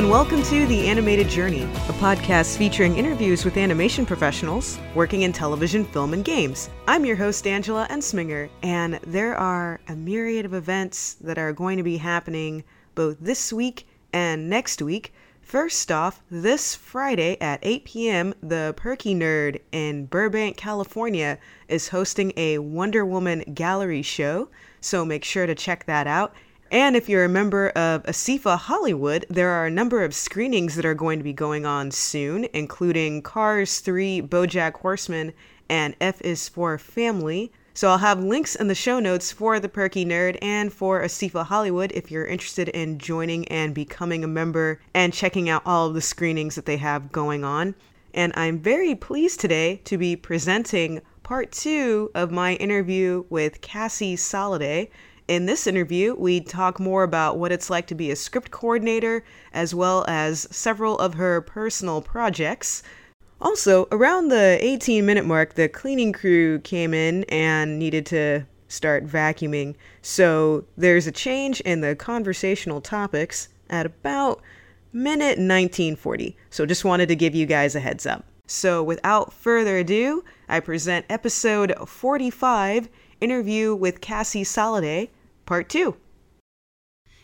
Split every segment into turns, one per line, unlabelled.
and welcome to The Animated Journey, a podcast featuring interviews with animation professionals working in television, film, and games. I'm your host, Angela Ensminger, and there are a myriad of events that are going to be happening both this week and next week. First off, this Friday at 8 p.m., the Perky Nerd in Burbank, California is hosting a Wonder Woman gallery show, so make sure to check that out. And if you're a member of ASIFA Hollywood, there are a number of screenings that are going to be going on soon, including Cars 3, Bojack Horseman, and F is for Family. So I'll have links in the show notes for the Perky Nerd and for ASIFA Hollywood if you're interested in joining and becoming a member and checking out all of the screenings that they have going on. And I'm very pleased today to be presenting part two of my interview with Cassie Soliday. In this interview, we talk more about what it's like to be a script coordinator, as well as several of her personal projects. Also, around the 18 minute mark, the cleaning crew came in and needed to start vacuuming. So there's a change in the conversational topics at about minute 1940. So just wanted to give you guys a heads up. So without further ado, I present episode 45 interview with Cassie Soliday part two.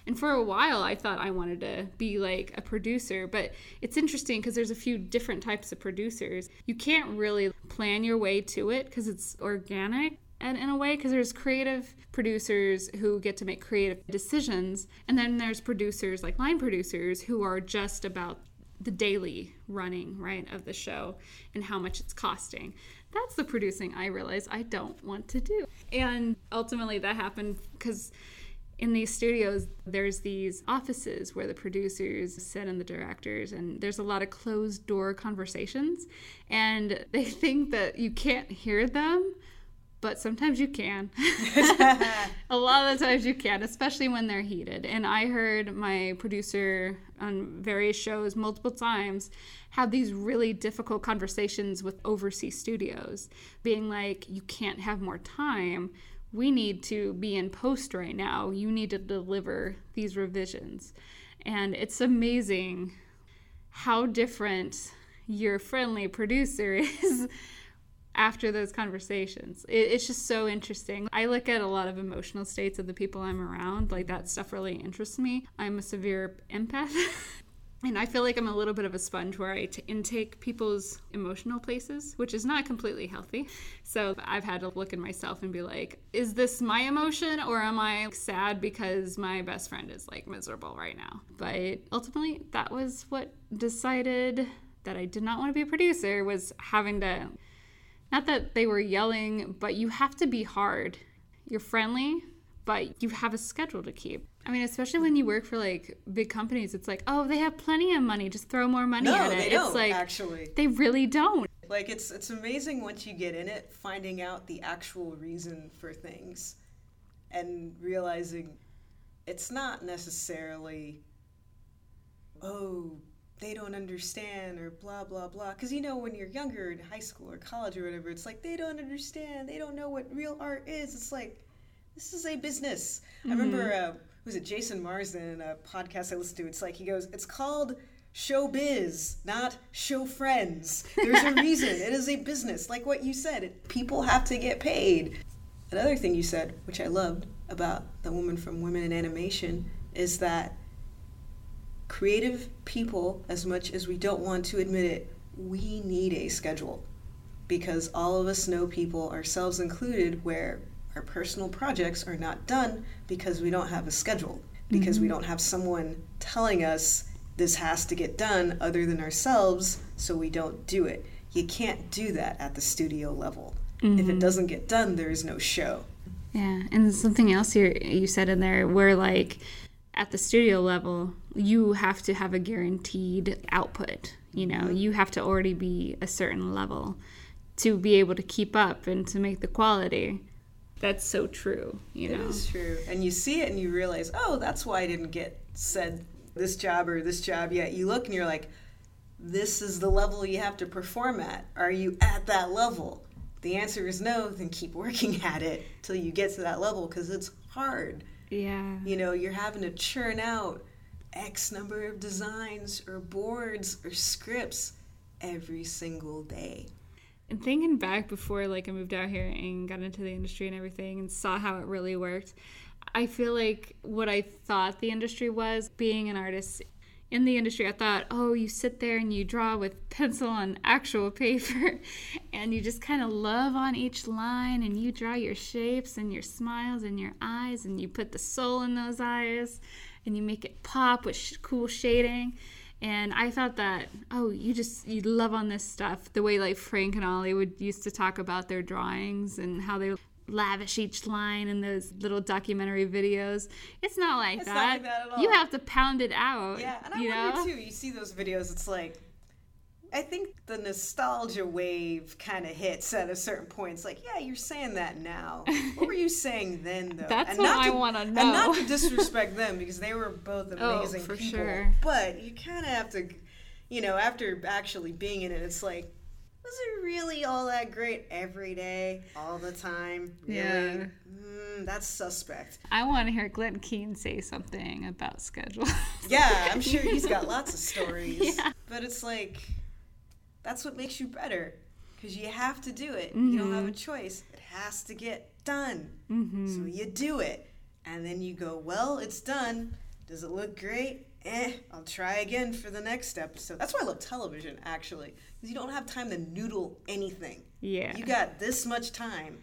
And for a while, I thought I wanted to be like a producer, but it's interesting because there's a few different types of producers. You can't really plan your way to it because it's organic and in a way because there's creative producers who get to make creative decisions and then there's producers like line producers who are just about the daily running right of the show and how much it's costing that's the producing I realize I don't want to do. And ultimately, that happened because in these studios, there's these offices where the producers sit and the directors, and there's a lot of closed door conversations. And they think that you can't hear them but sometimes you can. a lot of the times you can, especially when they're heated. And I heard my producer on various shows multiple times have these really difficult conversations with overseas studios, being like, you can't have more time. We need to be in post right now. You need to deliver these revisions. And it's amazing how different your friendly producer is after those conversations. It, it's just so interesting. I look at a lot of emotional states of the people I'm around. Like that stuff really interests me. I'm a severe empath. and I feel like I'm a little bit of a sponge where I t- intake people's emotional places, which is not completely healthy. So I've had to look at myself and be like, is this my emotion or am I sad because my best friend is like miserable right now? But ultimately, that was what decided that I did not want to be a producer was having to not that they were yelling, but you have to be hard. You're friendly, but you have a schedule to keep. I mean, especially when you work for like big companies, it's like, oh, they have plenty of money, just throw more money
no,
at it.
They
don't, it's like
actually.
They really don't.
Like it's it's amazing once you get in it, finding out the actual reason for things and realizing it's not necessarily oh they don't understand or blah blah blah. Because you know when you're younger in high school or college or whatever it's like they don't understand. They don't know what real art is. It's like this is a business. Mm-hmm. i remember uh, was it jason marsden in a podcast i listened to? It's like he goes it's called showbiz not show friends. There's a reason. It is a business. Like what you said it, people have to get paid. Another thing you said which i loved about the woman from women in animation is that creative people, as much as we don't want to admit it, we need a schedule because all of us know people, ourselves included, where our personal projects are not done because we don't have a schedule, because mm-hmm. we don't have someone telling us this has to get done other than ourselves, so we don't do it. You can't do that at the studio level. Mm-hmm. If it mm-hmm. doesn't get done, there is no show.
Yeah, and something else you you said in there where like at the studio level, you have to have a guaranteed output. You know, mm-hmm. you have to already be a certain level to be able to keep up and to make the quality. That's so true, you know.
It is true. And you see it and you realize, oh, that's why I didn't get said this job or this job yet. You look and you're like, this is the level you have to perform at. Are you at that level? The answer is no, then keep working at it till you get to that level because it's hard.
Yeah.
You know, you're having to churn out X number of designs or boards or scripts every single day.
And thinking back before like I moved out here and got into the industry and everything and saw how it really worked, I feel like what I thought the industry was being an artist in the industry, I thought, oh, you sit there and you draw with pencil on actual paper and you just kind of love on each line and you draw your shapes and your smiles and your eyes and you put the soul in those eyes and you make it pop with sh- cool shading. And I thought that, oh, you just, you love on this stuff. The way like Frank and Ollie would used to talk about their drawings and how they lavish each line in those little documentary videos. It's not like,
It's not
that.
like that at all.
You have to pound it out.
Yeah, and I
you
wonder
know?
too. You see those videos, it's like, I think the nostalgia wave kind of hits at a certain point. It's like, yeah, you're saying that now. what were you saying then, though?
That's
and
what
not
I wanna know.
And not to disrespect them because they were both amazing
Oh,
amazing
for
people.
sure.
But you kind of have to, you know, after actually being in it, it's like, was it really all that great every day, all the time? Really?
Yeah.
Mm, that's suspect.
I want to hear Glen Keane say something about schedule.
Yeah, I'm sure he's got lots of stories.
Yeah.
But it's like, that's what makes you better. Because you have to do it. You don't
Mm-hmm.
have a choice. It has to get done. So you do it. And then you go, well, it's done. Does it look great? Eh, I'll try again for the next episode. That's why I love television, actually. Because you don't have time to noodle anything.
yeah.
You got this much time.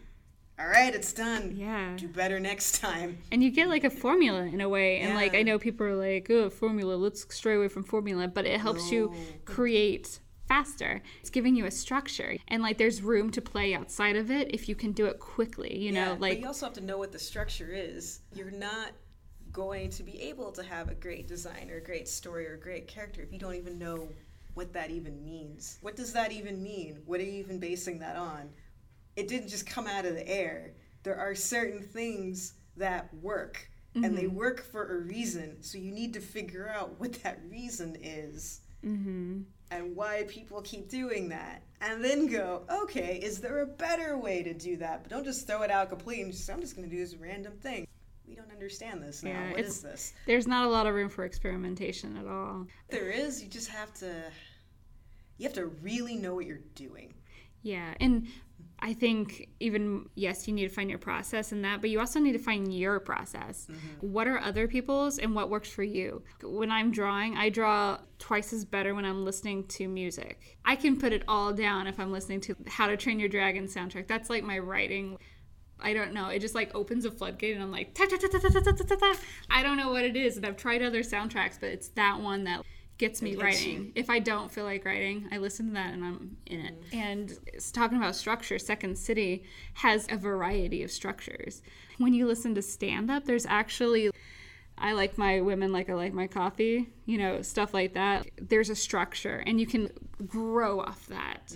All right, it's done.
Yeah.
Do better next time.
And you get like a formula in a way. And like I know people are like, oh, formula, let's stray away from formula. But it helps you create faster. It's giving you a structure. And like there's room to play outside of it if you can do it quickly. You know,
but
like
you also have to know what the structure is. You're not going to be able to have a great design or a great story or a great character if you don't even know what that even means. What does that even mean? What are you even basing that on? It didn't just come out of the air. There are certain things that work and they mm-hmm. work for a reason. So you need to figure out what that reason is mm-hmm. and why people keep doing that. And then go, okay, is there a better way to do that? But don't just throw it out completely and just, I'm just going to do this random thing. We don't understand this now.
Yeah,
what
it's-
is this?
there's not a lot of room for experimentation at all.
There is, you just have to, you have to really know what you're doing.
Yeah, and I think even yes, you need to find your process in that, but you also need to find your process. Mm-hmm. What are other people's and what works for you? When I'm drawing, I draw twice as better when I'm listening to music. I can put it all down if I'm listening to How to Train Your Dragon soundtrack. That's like my writing. I don't know. It just like opens a floodgate, and I'm like, ta ta ta ta ta ta ta ta ta. I don't know what it is, and I've tried other soundtracks, but it's that one that gets me writing. If I don't feel like writing, I listen to that and I'm in it. And it's talking about structure, Second City has a variety of structures. When you listen to stand up, there's actually I like my women like I like my coffee, you know, stuff like that. There's a structure and you can grow off that.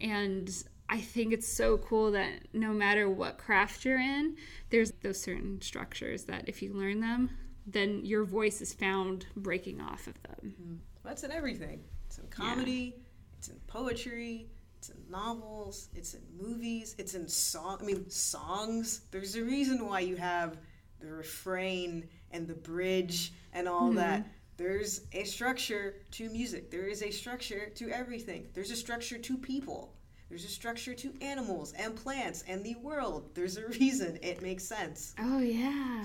And I think it's so cool that no matter what craft you're in, there's those certain structures that if you learn them, then your voice is found breaking off of them. Mm-hmm.
That's in everything. It's in comedy, it's in poetry, it's in novels, it's in movies, it's in song. I mean, songs. There's a reason why you have the refrain and the bridge and all mm-hmm. that. There's a structure to music. There is a structure to everything. There's a structure to people. There's a structure to animals and plants and the world. There's a reason it makes sense.
Oh yeah.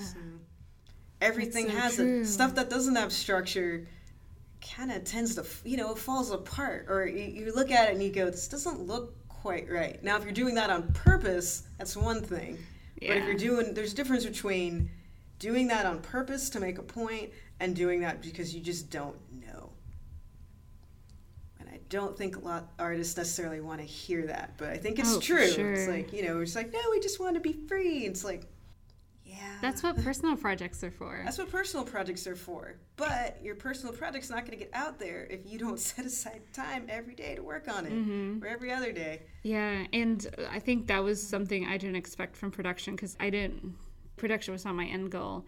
Everything
so
has
true.
it. Stuff that doesn't have structure kind of tends to, you know, it falls apart. Or you, you look at it and you go, this doesn't look quite right. Now, if you're doing that on purpose, that's one thing. Yeah. But if you're doing, there's a difference between doing that on purpose to make a point and doing that because you just don't know. Don't think a lot artists necessarily want to hear that, but I think it's
Oh,
true. It's like, you know, it's like, no, we just want to be free. It's like, yeah.
That's what personal projects are for.
That's what personal projects are for. But your personal project's not going to get out there if you don't set aside time every day to work on it,
Mm-hmm.
or every other day.
Yeah, and I think that was something I didn't expect from production because I didn't. Production was not my end goal,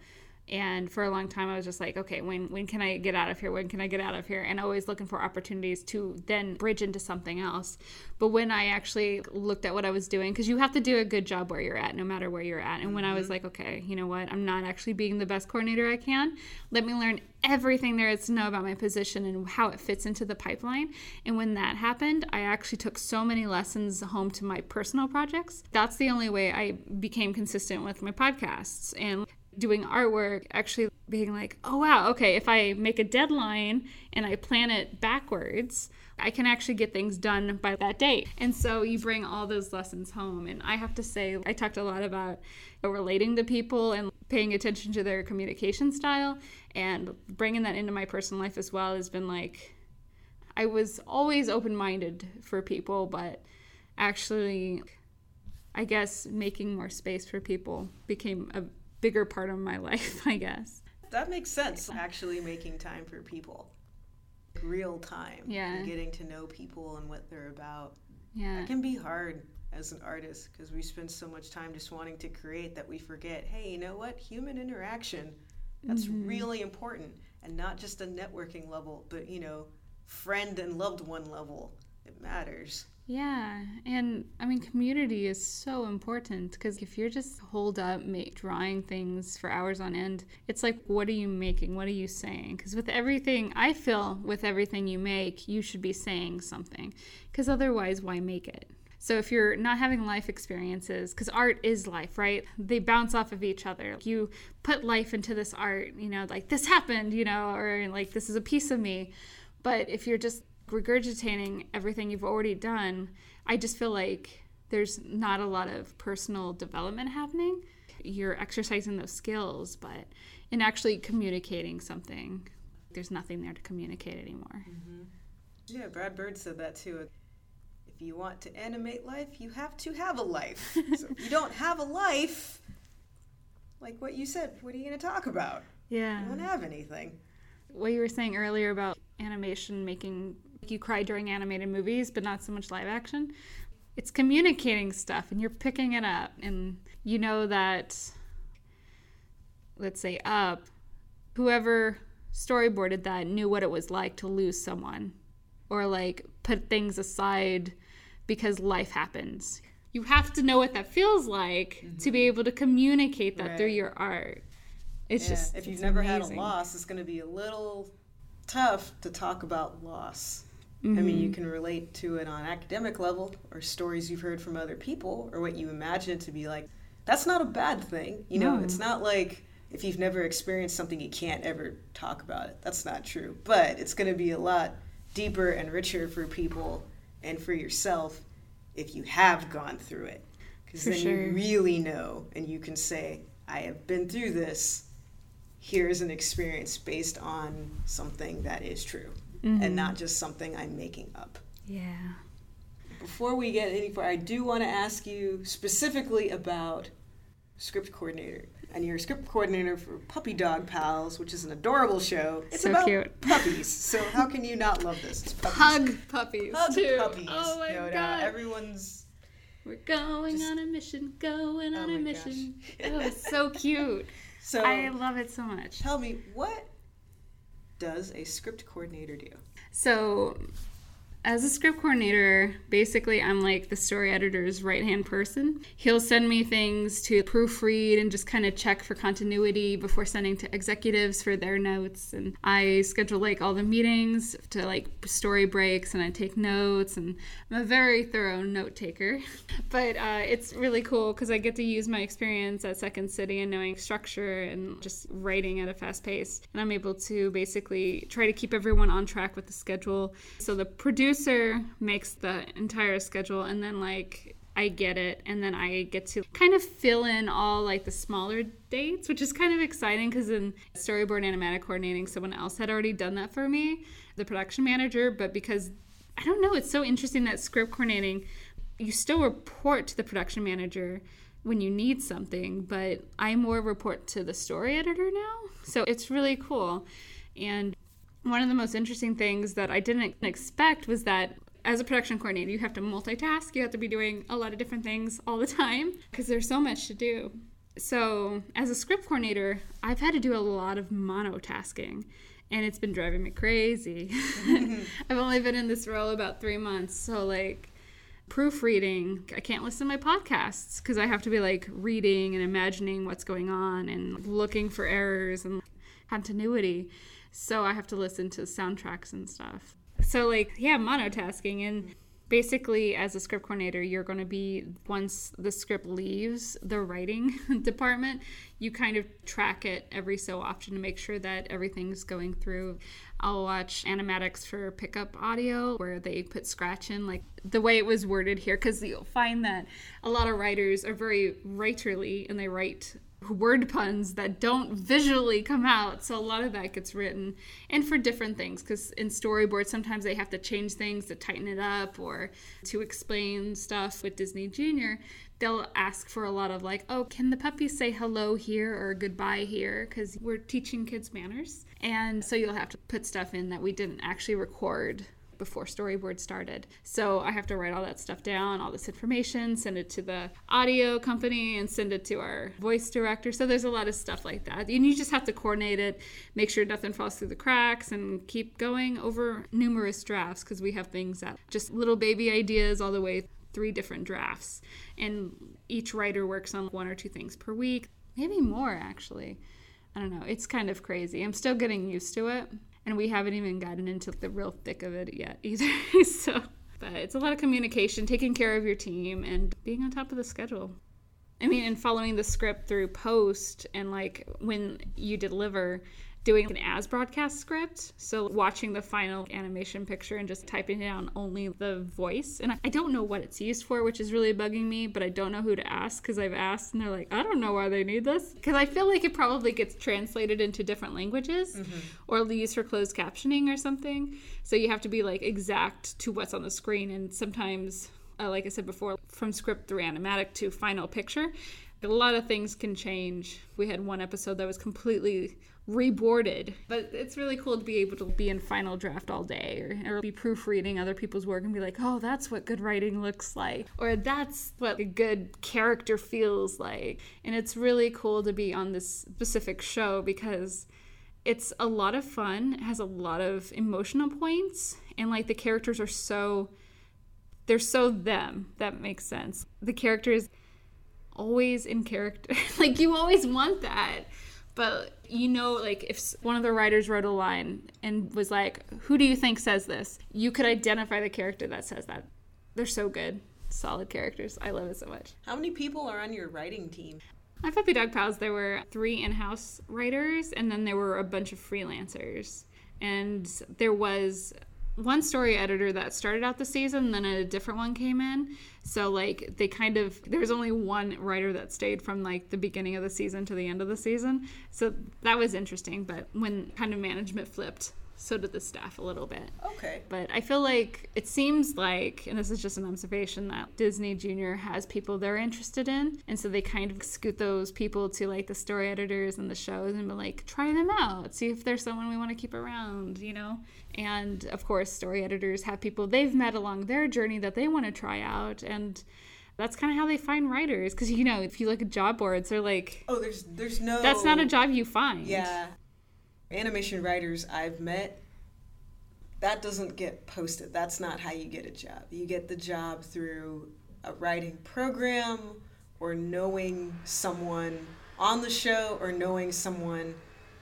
And for a long time, I was just like, okay, when when can I get out of here? When can I get out of here? And always looking for opportunities to then bridge into something else. But when I actually looked at what I was doing, because you have to do a good job where you're at, no matter where you're at. And when I was mm-hmm. like, okay, you know what? I'm not actually being the best coordinator I can. Let me learn everything there is to know about my position and how it fits into the pipeline. And when that happened, I actually took so many lessons home to my personal projects. That's the only way I became consistent with my podcasts and doing artwork, actually being like, oh wow, okay, if I make a deadline and I plan it backwards, I can actually get things done by that date. And so you bring all those lessons home. And I have to say, I talked a lot about relating to people and paying attention to their communication style and bringing that into my personal life as well has been like I was always open minded for people, but actually, I guess making more space for people became a bigger part of my life, I guess.
That makes sense, actually, making time for people. Real time.
Yeah.
Getting to know people and what they're about.
Yeah.
That can be hard as an artist because we spend so much time just wanting to create that we forget hey, you know what? Human interaction that's mm-hmm. really important. And not just a networking level, but, you know, friend and loved one level. It matters.
Yeah, and I mean, community is so important because if you're just holed up, make, drawing things for hours on end, it's like, what are you making? What are you saying? Because with everything, I feel with everything you make, you should be saying something. Because otherwise, why make it? So if you're not having life experiences, because art is life, right? They bounce off of each other. You put life into this art, you know, like this happened, you know, or like this is a piece of me. But if you're just regurgitating everything you've already done, I just feel like there's not a lot of personal development happening. You're exercising those skills, but in actually communicating something, there's nothing there to communicate anymore.
Mm-hmm. Yeah, Brad Bird said that too if you want to animate life, you have to have a life. so if you don't have a life, like what you said, what are you going to talk about?
Yeah.
You don't have anything.
What you were saying earlier about animation making you cry during animated movies, but not so much live action. It's communicating stuff and you're picking it up. And you know that, let's say, Up, whoever storyboarded that knew what it was like to lose someone or like put things aside because life happens. You have to know what that feels like mm-hmm. to be able to communicate that right. through your art. It's yeah. just
if you've never amazing. had a loss, it's going to be a little tough to talk about loss. Mm-hmm. I mean, you mm-hmm. can relate to it on academic level or stories you've heard from other people or what you imagine it to be like. That's not a bad thing. You know, no. it's not like if you've never experienced something, you can't ever talk about it. That's not true. But it's going to be a lot deeper and richer for people and for yourself if you have gone through it. Because then sure. you really know and you can say, I have been through this. Here's an experience based on something that is true mm-hmm. and not just something I'm making up.
Yeah.
Before we get any further, I do want to ask you specifically about script coordinator and you're a script coordinator for Puppy Dog Pals, which is an adorable show. It's
so
about
cute.
puppies. So how can you not love this?
It's puppies. Hug puppies.
Hug
too.
puppies.
Oh my
no,
god.
No, everyone's.
We're going just, on a mission. Going oh on a mission. oh, it's so cute. So I love it so much.
Tell me what does a script coordinator do?
So as a script coordinator, basically I'm like the story editor's right hand person. He'll send me things to proofread and just kind of check for continuity before sending to executives for their notes. And I schedule like all the meetings to like story breaks and I take notes. And I'm a very thorough note taker. but uh, it's really cool because I get to use my experience at Second City and knowing structure and just writing at a fast pace. And I'm able to basically try to keep everyone on track with the schedule. So the producer producer makes the entire schedule and then like I get it and then I get to kind of fill in all like the smaller dates, which is kind of exciting because in storyboard animatic coordinating, someone else had already done that for me, the production manager. But because I don't know, it's so interesting that script coordinating, you still report to the production manager when you need something, but I more report to the story editor now. So it's really cool. And one of the most interesting things that I didn't expect was that as a production coordinator, you have to multitask. You have to be doing a lot of different things all the time because there's so much to do. So, as a script coordinator, I've had to do a lot of monotasking and it's been driving me crazy. I've only been in this role about three months. So, like, proofreading, I can't listen to my podcasts because I have to be like reading and imagining what's going on and looking for errors and continuity. So, I have to listen to soundtracks and stuff. So, like, yeah, monotasking. And basically as a script coordinator you're going to be once the script leaves the writing department you kind of track it every so often to make sure that everything's going through i'll watch animatics for pickup audio where they put scratch in like the way it was worded here because you'll find that a lot of writers are very writerly and they write word puns that don't visually come out. So a lot of that gets written and for different things because in storyboards sometimes they have to change things to tighten it up or to explain stuff with Disney Junior. They'll ask for a lot of like, oh, can the puppy say hello here or goodbye here? Because we're teaching kids manners. And so you'll have to put stuff in that we didn't actually record before storyboard started. So I have to write all that stuff down, all this information, send it to the audio company, and send it to our voice director. So there's a lot of stuff like that. And you just have to coordinate it, make sure nothing falls through the cracks, and keep going over numerous drafts because we have things that just little baby ideas all the way three different drafts. And each writer works on one or two things per week, maybe more actually. I don't know. It's kind of crazy. I'm still getting used to it and we haven't even gotten into the real thick of it yet either. so, but it's a lot of communication, taking care of your team, and being on top of the schedule. I mean, and following the script through post and like when you deliver, doing an as broadcast script. So watching the final animation picture and just typing down only the voice. And I don't know what it's used for, which is really bugging me, but I don't know who to ask because I've asked and they're like, I don't know why they need this. Because I feel like it probably gets translated into different languages mm-hmm. or used for closed captioning or something. So you have to be like exact to what's on the screen. And sometimes, uh, like I said before, from script through animatic to final picture, a lot of things can change. We had one episode that was completely reboarded. But it's really cool to be able to be in final draft all day or, or, be proofreading other people's work and be like, oh, that's what good writing looks like. Or that's what a good character feels like. And it's really cool to be on this specific show because it's a lot of fun, it has a lot of emotional points, and like the characters are so. They're so them. That makes sense. The characters always in character. like you always want that. But you know like if one of the writers wrote a line and was like who do you think says this? You could identify the character that says that. They're so good. Solid characters. I love it so much.
How many people are on your writing team?
My puppy dog pals there were three in-house writers and then there were a bunch of freelancers. And there was one story editor that started out the season, then a different one came in. So like they kind of there was only one writer that stayed from like the beginning of the season to the end of the season. So that was interesting. But when kind of management flipped, so did the staff a little bit.
Okay.
But I feel like it seems like, and this is just an observation, that Disney Junior has people they're interested in. And so they kind of scoot those people to like the story editors and the shows and be like, try them out, see if there's someone we want to keep around, you know? And of course, story editors have people they've met along their journey that they want to try out. And that's kind of how they find writers because you know if you look at job boards they're like
oh there's there's no
that's not a job you find
yeah animation writers I've met, that doesn't get posted. That's not how you get a job. You get the job through a writing program or knowing someone on the show or knowing someone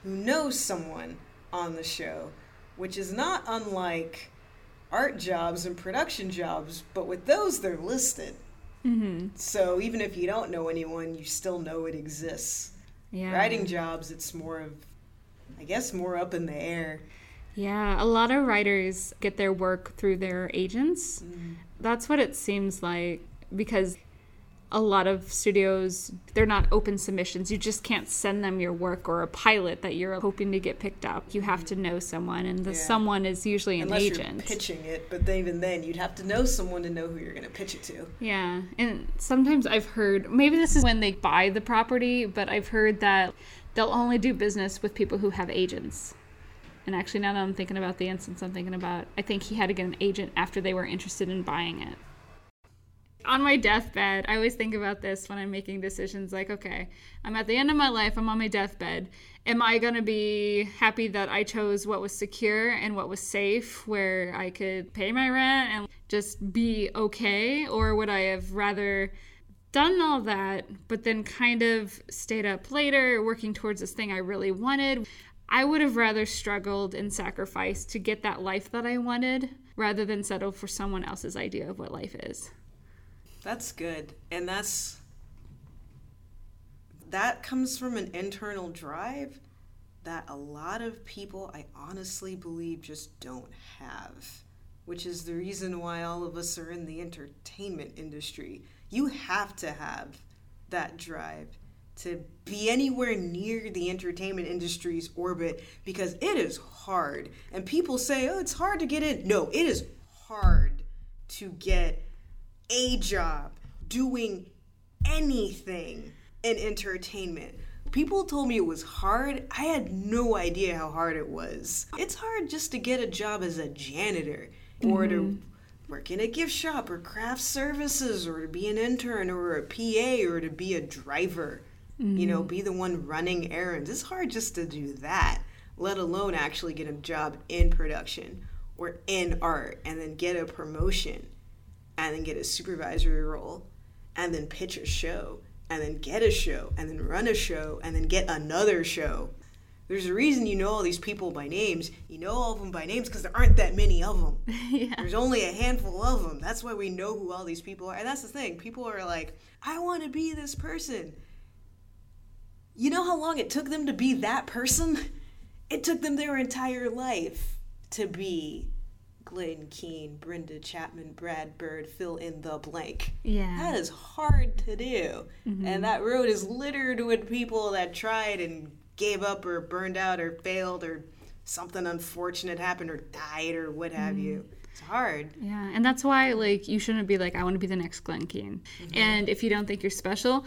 who knows someone on the show, which is not unlike art jobs and production jobs, but with those, they're listed. Mm-hmm. So even if you don't know anyone, you still know it exists. Yeah. Writing jobs, it's more of I guess more up in the air.
Yeah, a lot of writers get their work through their agents. Mm. That's what it seems like because a lot of studios they're not open submissions you just can't send them your work or a pilot that you're hoping to get picked up you have to know someone and the yeah. someone is usually
Unless
an agent
you're pitching it but then, even then you'd have to know someone to know who you're going to pitch it to
yeah and sometimes i've heard maybe this is when they buy the property but i've heard that they'll only do business with people who have agents. And actually, now that I'm thinking about the instance I'm thinking about, I think he had to get an agent after they were interested in buying it. on my deathbed, I always think about this when I'm making decisions like, okay, I'm at the end of my life, I'm on my deathbed. Am I going to be happy that I chose what was secure and what was safe, where I could pay my rent and just be okay? Or would I have rather done all that, but then kind of stayed up later, working towards this thing I really wanted? I would have rather struggled and sacrificed to get that life that I wanted rather than settle for someone else's idea of what life is.
That's good. And that's that comes from an internal drive that a lot of people I honestly believe just don't have, which is the reason why all of us are in the entertainment industry. You have to have that drive to be anywhere near the entertainment industry's orbit because it is hard. And people say, oh, it's hard to get in. No, it is hard to get a job doing anything in entertainment. People told me it was hard. I had no idea how hard it was. It's hard just to get a job as a janitor or mm-hmm. to work in a gift shop or craft services or to be an intern or a PA or to be a driver. Mm-hmm. You know, be the one running errands. It's hard just to do that, let alone actually get a job in production or in art and then get a promotion and then get a supervisory role and then pitch a show and then get a show and then run a show and then get another show. There's a reason you know all these people by names. You know all of them by names because there aren't that many of them. yeah. There's only a handful of them. That's why we know who all these people are. And that's the thing. People are like, I want to be this person. You know how long it took them to be that person? It took them their entire life to be Glen Keane, Brenda Chapman, Brad Bird, fill in the blank.
Yeah.
That is hard to do. Mm-hmm. And that road is littered with people that tried and gave up or burned out or failed or something unfortunate happened or died or what have mm-hmm. you. It's hard.
Yeah, and that's why like you shouldn't be like I want to be the next Glen Keane. Mm-hmm. And if you don't think you're special,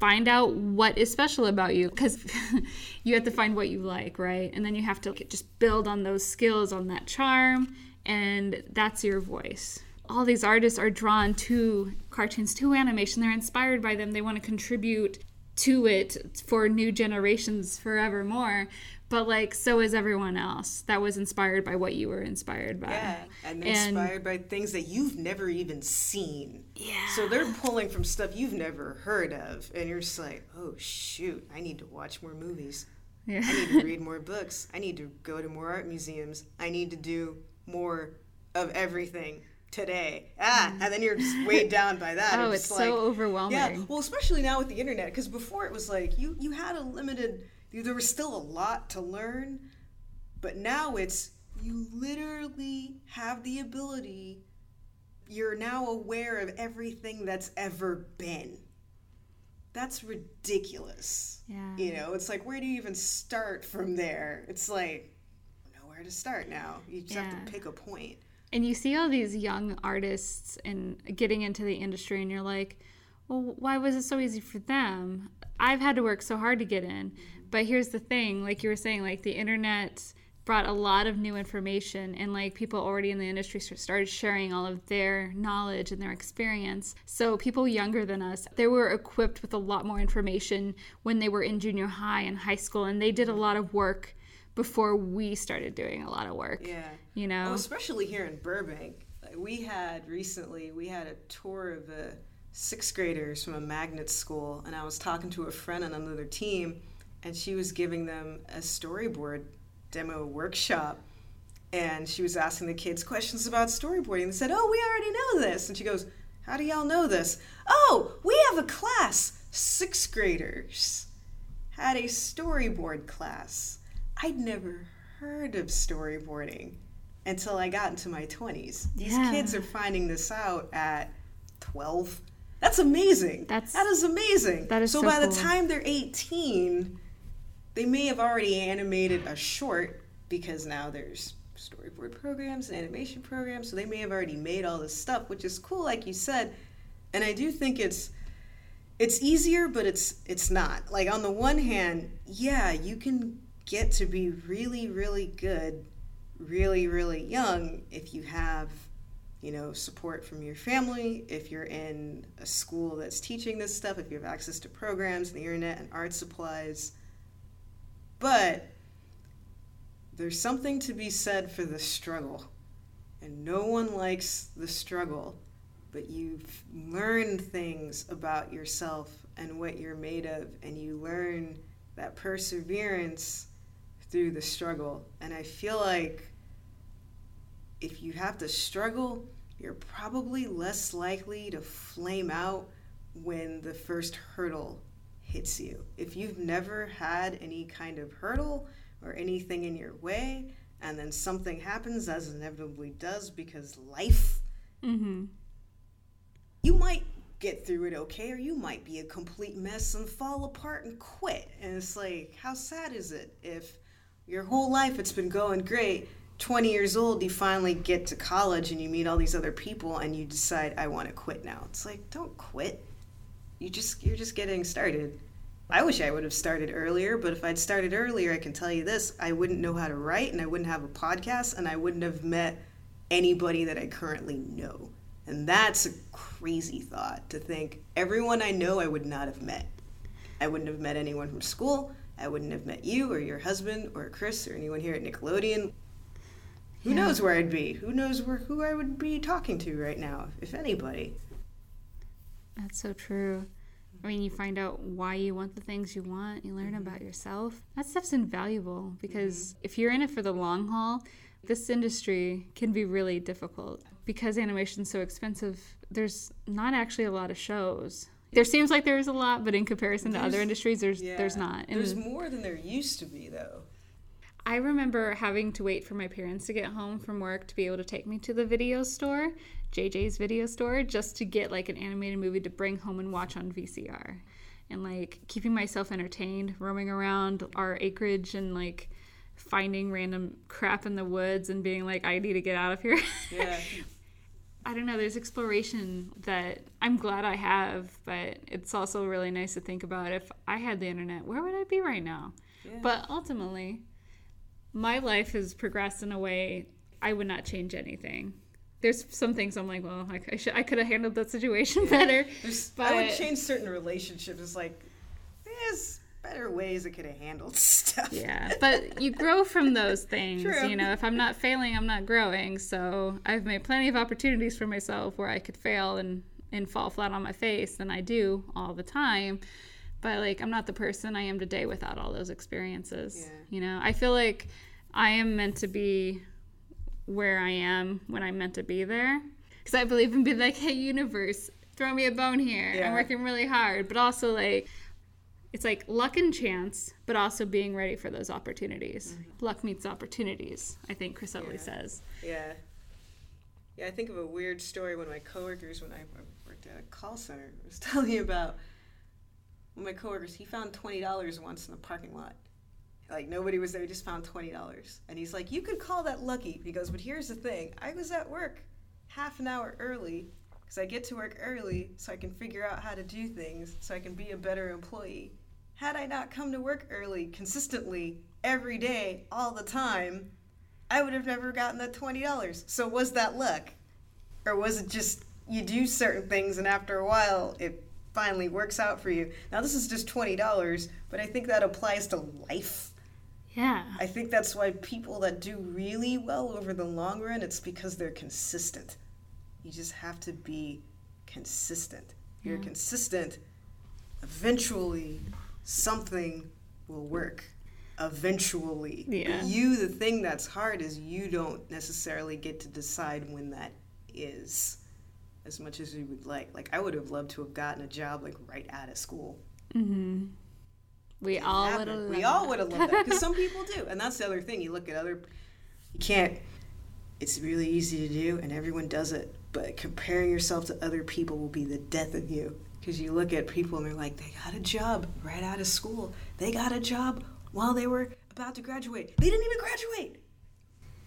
find out what is special about you because you have to find what you like, right? And then you have to just build on those skills, on that charm, and that's your voice. All these artists are drawn to cartoons, to animation. They're inspired by them. They want to contribute to it for new generations forevermore. But like, so is everyone else that was inspired by what you were inspired by.
Yeah, and, and inspired by things that you've never even seen.
Yeah.
So they're pulling from stuff you've never heard of, and you're just like, oh shoot, I need to watch more movies. Yeah. I need to read more books. I need to go to more art museums. I need to do more of everything today. Ah, and then you're just weighed down by that.
oh, it's, it's so overwhelming.
Yeah, well, especially now with the internet, because before it was like you you had a limited. There was still a lot to learn, but now it's you literally have the ability. You're now aware of everything that's ever been. That's ridiculous.
Yeah.
You know, it's like where do you even start from there? It's like nowhere to start now. You just yeah. have to pick a point.
And you see all these young artists and getting into the industry, and you're like, well, why was it so easy for them? I've had to work so hard to get in. But here's the thing like you were saying, like the internet brought a lot of new information and like people already in the industry started sharing all of their knowledge and their experience so people younger than us they were equipped with a lot more information when they were in junior high and high school and they did a lot of work before we started doing a lot of work.
Yeah.
You know?
Well, especially here in Burbank. Like we had recently, we had a tour of the sixth graders from a magnet school, and I was talking to a friend on another team, and she was giving them a storyboard demo workshop. And she was asking the kids questions about storyboarding. They said, Oh, we already know this. And she goes, How do y'all know this? Oh, we have a class. Sixth graders had a storyboard class. I'd never heard of storyboarding until I got into my 20s. These yeah. kids are finding this out at 12. That's amazing.
That's
that is amazing.
That is
so,
so
by
cool.
the time they're 18, they may have already animated a short because now there's storyboard programs and animation programs, so they may have already made all this stuff, which is cool like you said. And I do think it's it's easier, but it's it's not. Like on the one hand, yeah, you can get to be really, really good, really, really young if you have you know, support from your family, if you're in a school that's teaching this stuff, if you have access to programs and the internet and art supplies. But there's something to be said for the struggle. And no one likes the struggle, but you've learned things about yourself and what you're made of, and you learn that perseverance through the struggle. And I feel like if you have to struggle, you're probably less likely to flame out when the first hurdle hits you. If you've never had any kind of hurdle or anything in your way, and then something happens, as inevitably does because life,
Mm-hmm.
you might get through it okay, or you might be a complete mess and fall apart and quit. And it's like, how sad is it if your whole life it's been going great? 20 years old, you finally get to college and you meet all these other people and you decide, I want to quit now. It's like, don't quit. You just, you're just getting started. I wish I would have started earlier, but if I'd started earlier, I can tell you this I wouldn't know how to write and I wouldn't have a podcast and I wouldn't have met anybody that I currently know. And that's a crazy thought to think everyone I know I would not have met. I wouldn't have met anyone from school. I wouldn't have met you or your husband or Chris or anyone here at Nickelodeon. Who
Yeah.
knows where I'd be? Who knows where who I would be talking to right now, if anybody.
That's so true. I mean, you find out why you want the things you want, you learn mm-hmm. about yourself. That stuff's invaluable because mm-hmm. if you're in it for the long haul, this industry can be really difficult. Because animation's so expensive, there's not actually a lot of shows. There seems like there's a lot, but in comparison to other industries, there's there's not. And
There's more than there used to be, though.
I remember having to wait for my parents to get home from work to be able to take me to the video store, JJ's video store, just to get like an animated movie to bring home and watch on VCR. And like keeping myself entertained, roaming around our acreage and like finding random crap in the woods and being like, I need to get out of here.
Yeah.
I don't know, there's exploration that I'm glad I have, but it's also really nice to think about if I had the internet, where would I be right now?
Yeah.
But ultimately, my life has progressed in a way I would not change anything. There's some things I'm like, well, I, I, should, I could have handled that situation better.
There's, I would change certain relationships. It's like there's better ways it could have handled stuff.
Yeah, but you grow from those things.
True.
You know, if I'm not failing, I'm not growing. So I've made plenty of opportunities for myself where I could fail and and fall flat on my face, and I do all the time. But like, I'm not the person I am today without all those experiences.
Yeah.
You know, I feel like I am meant to be where I am when I'm meant to be there. Because I believe in being like, hey, universe, throw me a bone here.
Yeah.
I'm working really hard. But also, like, it's like luck and chance, but also being ready for those opportunities. Mm-hmm. Luck meets opportunities, I think Chris Utley
Yeah.
says.
Yeah. Yeah, I think of a weird story when my coworkers, when I worked at a call center, was telling me about one of my coworkers. He found twenty dollars once in the parking lot. Like nobody was there, he just found twenty dollars, and he's like, "You could call that lucky." He goes, "But here's the thing: I was at work half an hour early because I get to work early so I can figure out how to do things, so I can be a better employee. Had I not come to work early consistently every day, all the time, I would have never gotten that twenty dollars. So was that luck, or was it just you do certain things and after a while it finally works out for you? Now this is just twenty dollars, but I think that applies to life.
Yeah.
I think that's why people that do really well over the long run, it's because they're consistent. You just have to be consistent. You're
Yeah.
consistent, eventually something will work. Eventually.
Yeah.
You, the thing that's hard is you don't necessarily get to decide when that is as much as you would like. Like, I would have loved to have gotten a job like right out of school.
Mm-hmm. We all would have.
We all would have loved that because some people do, and that's the other thing. You look at other, you can't. It's really easy to do, and everyone does it. But comparing yourself to other people will be the death of you because you look at people and they're like, they got a job right out of school. They got a job while they were about to graduate. They didn't even graduate.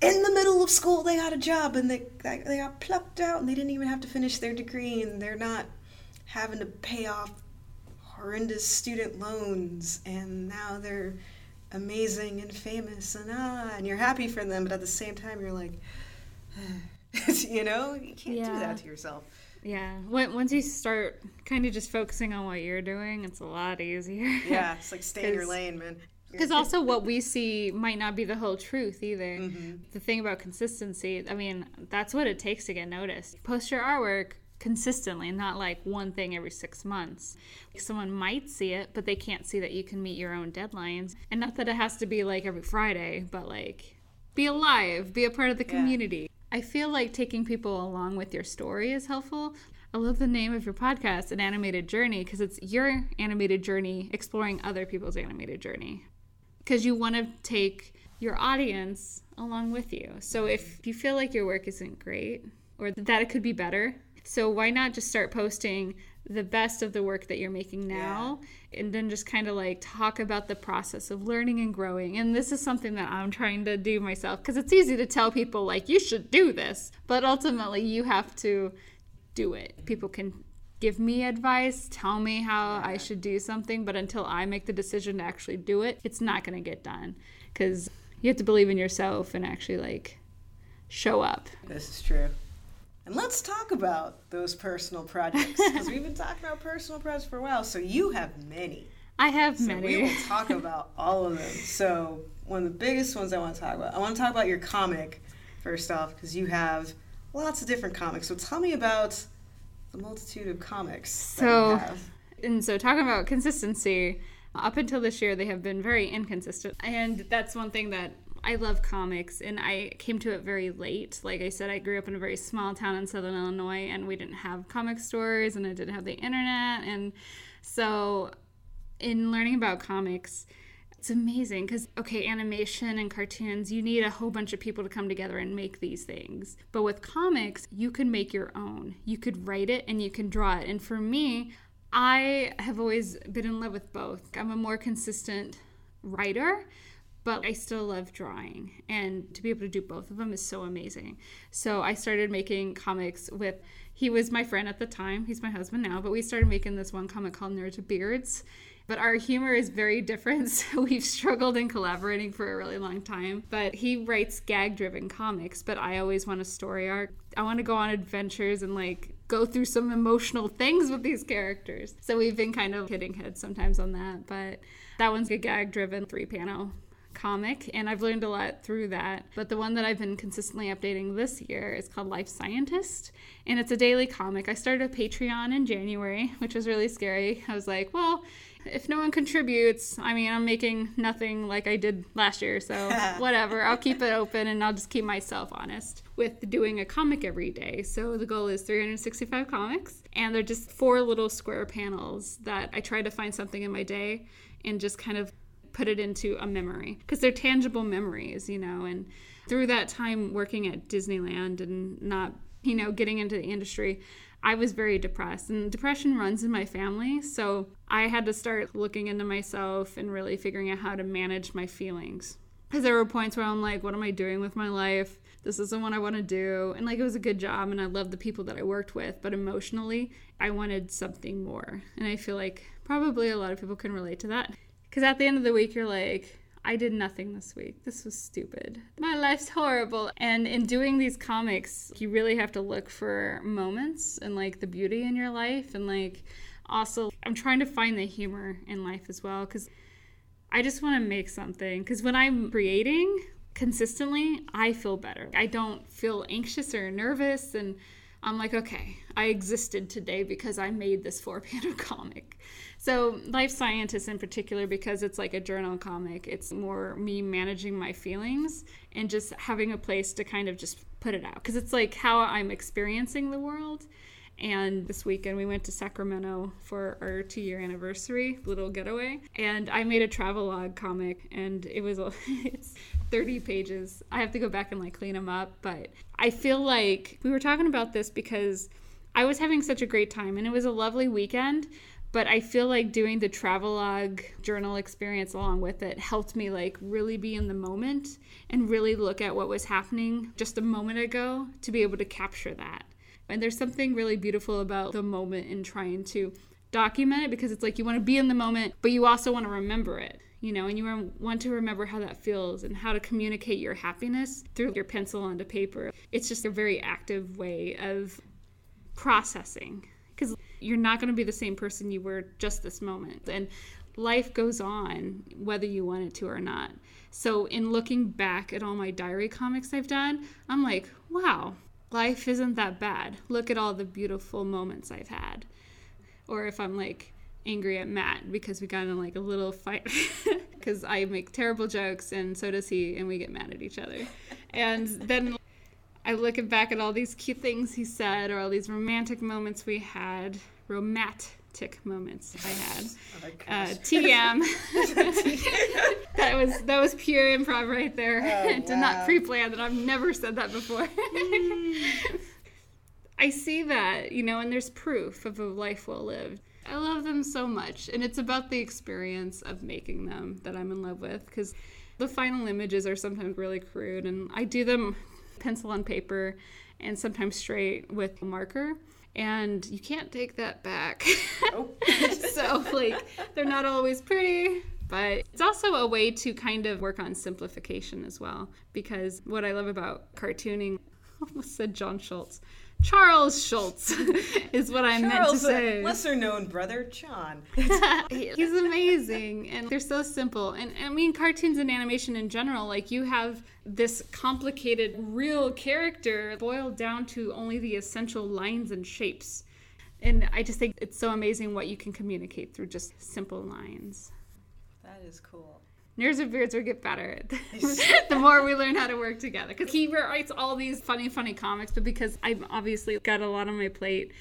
In the middle of school, they got a job and they they got plucked out, and they didn't even have to finish their degree, and they're not having to pay off horrendous student loans and now they're amazing and famous and ah and you're happy for them but at the same time you're like you know, you can't do that to yourself.
Yeah. Once you start kind of just focusing on what you're doing, it's a lot easier.
Yeah, it's like stay in your lane, man.
Because also what we see might not be the whole truth either.
Mm-hmm.
The thing about consistency, I mean, that's what it takes to get noticed. Post your artwork consistently, not like one thing every six months. Someone might see it, but they can't see that you can meet your own deadlines. And not that it has to be like every Friday, but like be alive, be a part of the community. I feel like taking people along with your story is helpful. I love the name of your podcast, An Animated Journey, because it's your animated journey exploring other people's animated journey because you want to take your audience along with you. So if you feel like your work isn't great or that it could be better, so why not just start posting the best of the work that you're making now and then just kind of like talk about the process of learning and growing. And this is something that I'm trying to do myself because it's easy to tell people like you should do this, but ultimately you have to do it. People can give me advice, tell me how I should do something, but until I make the decision to actually do it, it's not going to get done because you have to believe in yourself and actually like show up.
This is true. And let's talk about those personal projects because we've been talking about personal projects for a while. So you have many.
I have
So
many.
we will talk about all of them. So one of the biggest ones I want to talk about. I want to talk about your comic first off because you have lots of different comics. So tell me about the multitude of comics that
So-
you have.
And so, talking about consistency, up until this year, they have been very inconsistent. And that's one thing that I love comics, and I came to it very late. Like I said, I grew up in a very small town in southern Illinois, and we didn't have comic stores, and I didn't have the internet. And so, in learning about comics, it's amazing because, okay, animation and cartoons, you need a whole bunch of people to come together and make these things. But with comics, you can make your own. You could write it and you can draw it. And for me, I have always been in love with both. I'm a more consistent writer, but I still love drawing. And to be able to do both of them is so amazing. So I started making comics with, he was my friend at the time. He's my husband now, but we started making this one comic called Nerds with Beards. But our humor is very different, so we've struggled in collaborating for a really long time. But he writes gag driven comics, but I always want a story arc. I want to go on adventures and like go through some emotional things with these characters. So we've been kind of hitting heads sometimes on that. But that one's a gag driven three panel comic and I've learned a lot through that. But the one that I've been consistently updating this year is called Life Scientist and it's a daily comic. I started a Patreon in January, which was really scary. I was like, well, if no one contributes, I mean, I'm making nothing like I did last year, so whatever. I'll keep it open and I'll just keep myself honest with doing a comic every day. So the goal is 365 comics, and they're just four little square panels that I try to find something in my day and just kind of put it into a memory because they're tangible memories, you know. And through that time working at Disneyland and not, you know, getting into the industry, I was very depressed. And depression runs in my family. So I had to start looking into myself and really figuring out how to manage my feelings. Because there were points where I'm like, what am I doing with my life? This isn't what I want to do. And like, it was a good job and I loved the people that I worked with. But emotionally, I wanted something more. And I feel like probably a lot of people can relate to that. Because at the end of the week, you're like, I did nothing this week. This was stupid. My life's horrible. And in doing these comics, you really have to look for moments and like the beauty in your life. And like, also, I'm trying to find the humor in life as well. Because I just want to make something. Because when I'm creating consistently, I feel better. I don't feel anxious or nervous. And I'm like, okay, I existed today because I made this four panel comic. So, Life Scientist in particular, because it's like a journal comic, it's more me managing my feelings and just having a place to kind of just put it out. Because it's like how I'm experiencing the world. And this weekend we went to Sacramento for our two year anniversary little getaway. And I made a travelogue comic, and it was it's 30 pages. I have to go back and like clean them up, but I feel like we were talking about this because I was having such a great time, and it was a lovely weekend. But I feel like doing the travelogue journal experience along with it helped me like really be in the moment and really look at what was happening just a moment ago to be able to capture that. And there's something really beautiful about the moment and trying to document it because it's like you want to be in the moment, but you also want to remember it. You you know, and you want to remember how that feels and how to communicate your happiness through your pencil onto paper. It's just a very active way of processing because you're not going to be the same person you were just this moment. And life goes on whether you want it to or not. So, in looking back at all my diary comics I've done, I'm like, wow, life isn't that bad. Look at all the beautiful moments I've had. Or if I'm like angry at Matt because we got in like a little fight because I make terrible jokes and so does he, and we get mad at each other. And then I look back at all these cute things he said or all these romantic moments we had. Romantic moments I had. Uh, TM. that was that was pure improv right there. Oh, Did wow. not pre-plan that. I've never said that before. I see that, you know, and there's proof of a life well lived. I love them so much, and it's about the experience of making them that I'm in love with because the final images are sometimes really crude, and I do them pencil on paper and sometimes straight with a marker and you can't take that back. Nope. Oh. so, like, they're not always pretty, but it's also a way to kind of work on simplification as well. Because what I love about cartooning, almost said John Schultz. Charles Schulz is what I meant to say.
lesser known brother, John.
He's amazing. And they're so simple. And I mean, cartoons and animation in general, like you have this complicated, real character boiled down to only the essential lines and shapes. And I just think it's so amazing what you can communicate through just simple lines.
That is cool.
Nerds and Beards will get better the more we learn how to work together. Because he writes all these funny, funny comics, but because I've obviously got a lot on my plate,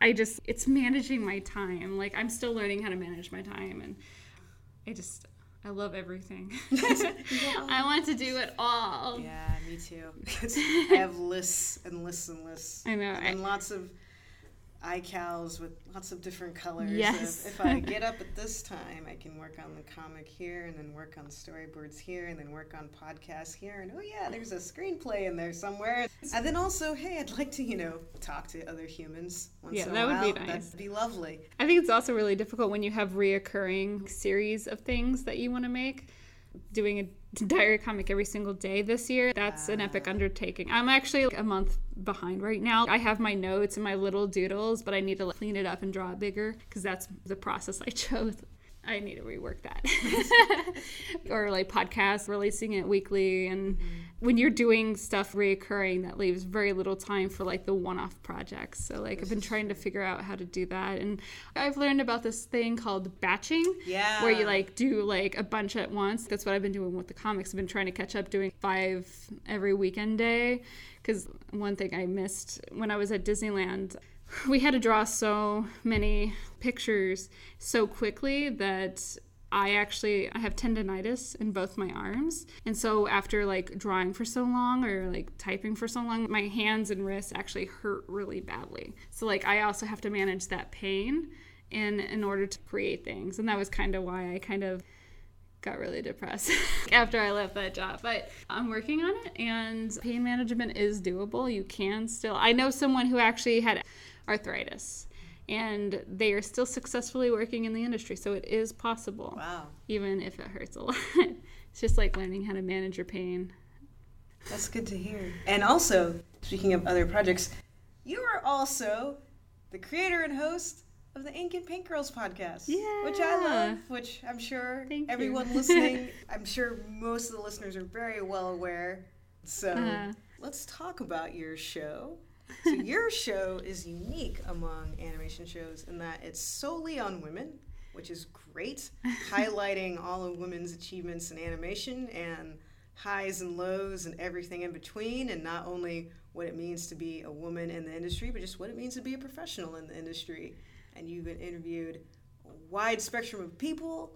I just, it's managing my time. Like, I'm still learning how to manage my time. And I just, I love everything. I want to do it all.
Yeah, me too. I have lists and lists and lists.
I know.
And I, lots of iCals with lots of different colors.
Yes.
if I get up at this time, I can work on the comic here, and then work on storyboards here, and then work on podcasts here, and oh yeah, there's a screenplay in there somewhere. And then also, hey, I'd like to, you know, talk to other humans once
yeah,
in a
that
while.
would be nice.
That'd be lovely.
I think it's also really difficult when you have reoccurring series of things that you want to make. Doing a diary comic every single day this year. That's an epic ah. undertaking. I'm actually like a month behind right now. I have my notes and my little doodles, but I need to like, clean it up and draw it bigger because that's the process I chose. I need to rework that. or like podcasts, releasing it weekly. And mm-hmm. when you're doing stuff reoccurring, that leaves very little time for like the one off projects. So, like, I've been trying to figure out how to do that. And I've learned about this thing called batching.
Yeah.
Where you like do like a bunch at once. That's what I've been doing with the comics. I've been trying to catch up doing five every weekend day. Because one thing I missed when I was at Disneyland, we had to draw so many pictures so quickly that I actually I have tendonitis in both my arms. And so after like drawing for so long or like typing for so long, my hands and wrists actually hurt really badly. So like I also have to manage that pain in in order to create things. And that was kind of why I kind of got really depressed after I left that job. But I'm working on it and pain management is doable. You can still I know someone who actually had arthritis. And they are still successfully working in the industry. So it is possible.
Wow.
Even if it hurts a lot. it's just like learning how to manage your pain.
That's good to hear. And also, speaking of other projects, you are also the creator and host of the Ink and Paint Girls podcast.
Yeah.
Which I love, which I'm sure
Thank
everyone listening, I'm sure most of the listeners are very well aware. So uh-huh. let's talk about your show. So your show is unique among animation shows in that it's solely on women, which is great, highlighting all of women's achievements in animation and highs and lows and everything in between, and not only what it means to be a woman in the industry, but just what it means to be a professional in the industry. And you've been interviewed a wide spectrum of people,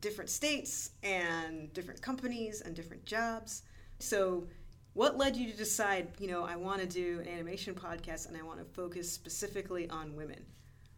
different states, and different companies and different jobs. So what led you to decide, you know, I want to do an animation podcast and I want to focus specifically on women?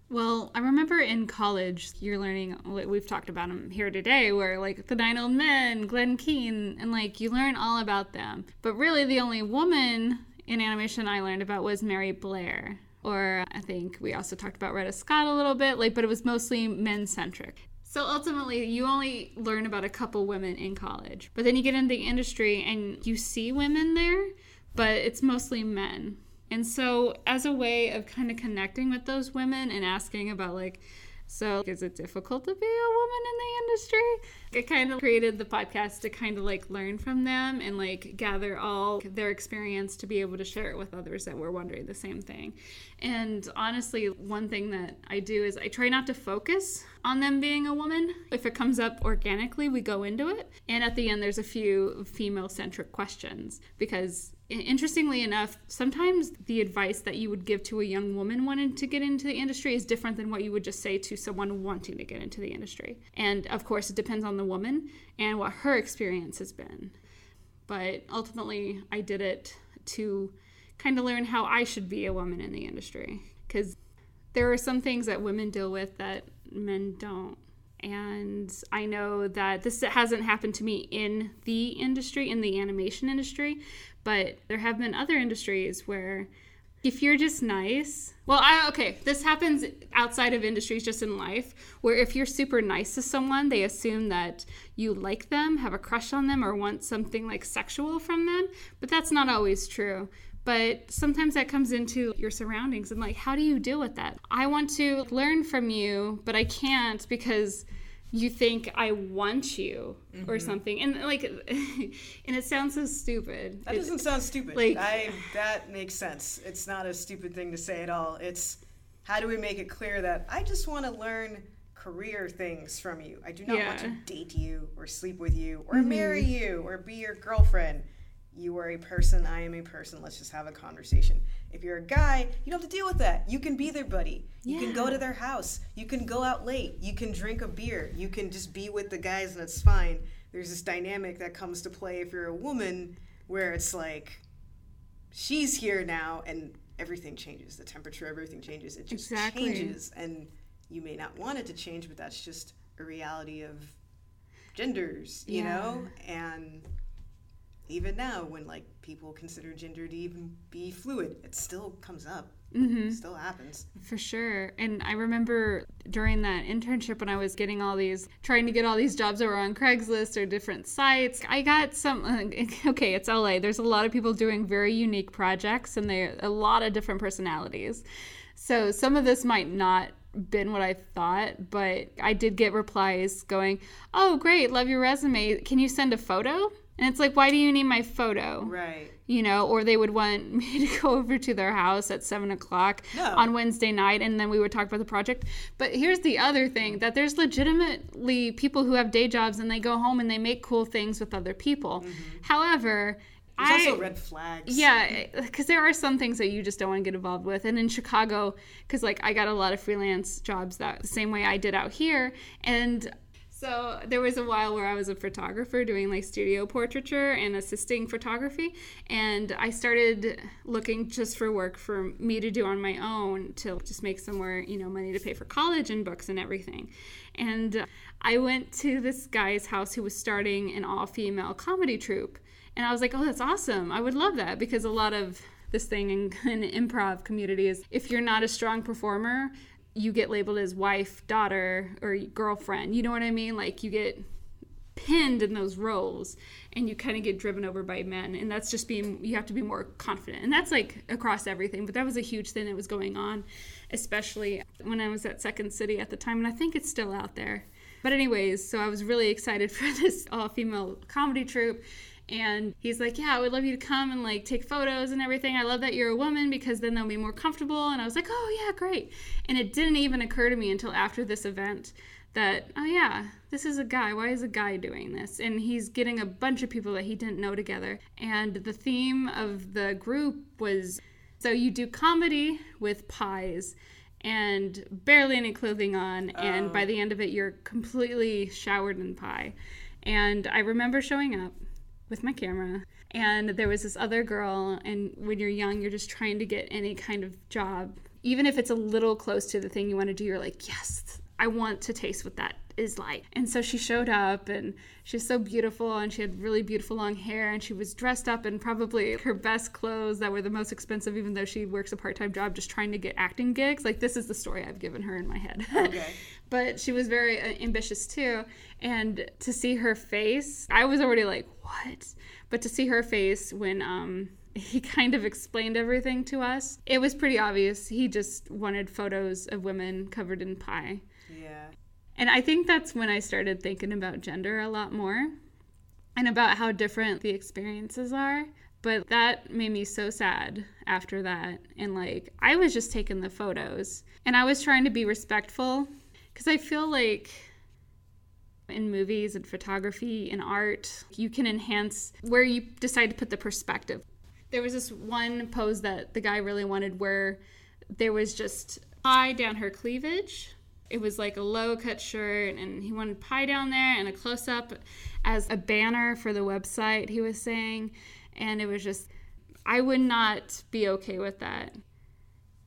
Well, I remember in college, you're learning, we've talked about them here today, where like the Nine Old Men, Glen Keane, and like you learn all about them. But really, the only woman in animation I learned about was Mary Blair. Or I think we also talked about Retta Scott a little bit, like, but it was mostly men centric. So ultimately, you only learn about a couple women in college, but then you get into the industry and you see women there, but it's mostly men. And so, as a way of kind of connecting with those women and asking about, like, so is it difficult to be a woman in the industry? I kind of created the podcast to kind of like learn from them and like gather all their experience to be able to share it with others that were wondering the same thing. And honestly, one thing that I do is I try not to focus on them being a woman. If it comes up organically, we go into it. And at the end, there's a few female centric questions because interestingly enough, sometimes the advice that you would give to a young woman wanting to get into the industry is different than what you would just say to someone wanting to get into the industry. And of course, it depends on the woman and what her experience has been. But ultimately, I did it to kind of learn how I should be a woman in the industry because there are some things that women deal with that men don't. And I know that this hasn't happened to me in the industry, in the animation industry, but there have been other industries where if you're just nice, well, I, okay, this happens outside of industries, just in life, where if you're super nice to someone, they assume that you like them, have a crush on them, or want something like sexual from them. But that's not always true. But sometimes that comes into your surroundings and like, how do you deal with that? I want to learn from you, but I can't because you think I want you mm-hmm. or something. And like and it sounds so stupid.
That doesn't sound stupid. Like I that makes sense. It's not a stupid thing to say at all. It's how do we make it clear that I just want to learn career things from you. I do not yeah. want to date you or sleep with you or mm-hmm. marry you or be your girlfriend you are a person, I am a person, let's just have a conversation. If you're a guy, you don't have to deal with that. You can be their buddy. You yeah. can go to their house. You can go out late. You can drink a beer. You can just be with the guys and it's fine. There's this dynamic that comes to play if you're a woman where it's like she's here now and everything changes. The temperature, everything changes. It just exactly. changes and you may not want it to change, but that's just a reality of genders, you yeah. know? And even now when like people consider gender to even be fluid it still comes up mm-hmm. it still happens
for sure and i remember during that internship when i was getting all these trying to get all these jobs that were on craigslist or different sites i got some okay it's la there's a lot of people doing very unique projects and they a lot of different personalities so some of this might not been what I thought, but I did get replies going, "Oh, great, love your resume. Can you send a photo?" And it's like, why do you need my photo?
Right.
You know, or they would want me to go over to their house at seven o'clock no. on Wednesday night and then we would talk about the project. But here's the other thing that there's legitimately people who have day jobs and they go home and they make cool things with other people. Mm-hmm. However,
there's I, also red flags.
Yeah, because there are some things that you just don't want to get involved with. And in Chicago, because like I got a lot of freelance jobs that the same way I did out here, and so there was a while where I was a photographer doing like studio portraiture and assisting photography, and I started looking just for work for me to do on my own to just make some more, you know, money to pay for college and books and everything. And I went to this guy's house who was starting an all-female comedy troupe, and I was like, "Oh, that's awesome! I would love that because a lot of this thing in, in improv community is if you're not a strong performer you get labeled as wife, daughter, or girlfriend. You know what I mean? Like you get pinned in those roles and you kind of get driven over by men and that's just being you have to be more confident and that's like across everything but that was a huge thing that was going on especially when i was at second city at the time and i think it's still out there but anyways so i was really excited for this all female comedy troupe and he's like, Yeah, I would love you to come and like take photos and everything. I love that you're a woman because then they'll be more comfortable. And I was like, Oh, yeah, great. And it didn't even occur to me until after this event that, oh, yeah, this is a guy. Why is a guy doing this? And he's getting a bunch of people that he didn't know together. And the theme of the group was so you do comedy with pies and barely any clothing on. Oh. And by the end of it, you're completely showered in pie. And I remember showing up with my camera. And there was this other girl, and when you're young, you're just trying to get any kind of job. Even if it's a little close to the thing you want to do, you're like, yes, I want to taste what that is like. And so she showed up and she was so beautiful and she had really beautiful long hair and she was dressed up in probably her best clothes that were the most expensive, even though she works a part time job just trying to get acting gigs. Like, this is the story I've given her in my head.
Okay.
but she was very uh, ambitious too. And to see her face, I was already like, what? But to see her face when, um, he kind of explained everything to us. It was pretty obvious. He just wanted photos of women covered in pie.
Yeah.
And I think that's when I started thinking about gender a lot more and about how different the experiences are. But that made me so sad after that. And like, I was just taking the photos and I was trying to be respectful because I feel like in movies and photography and art, you can enhance where you decide to put the perspective. There was this one pose that the guy really wanted where there was just pie down her cleavage it was like a low cut shirt and he wanted pie down there and a close up as a banner for the website he was saying. And it was just i would not be okay with that.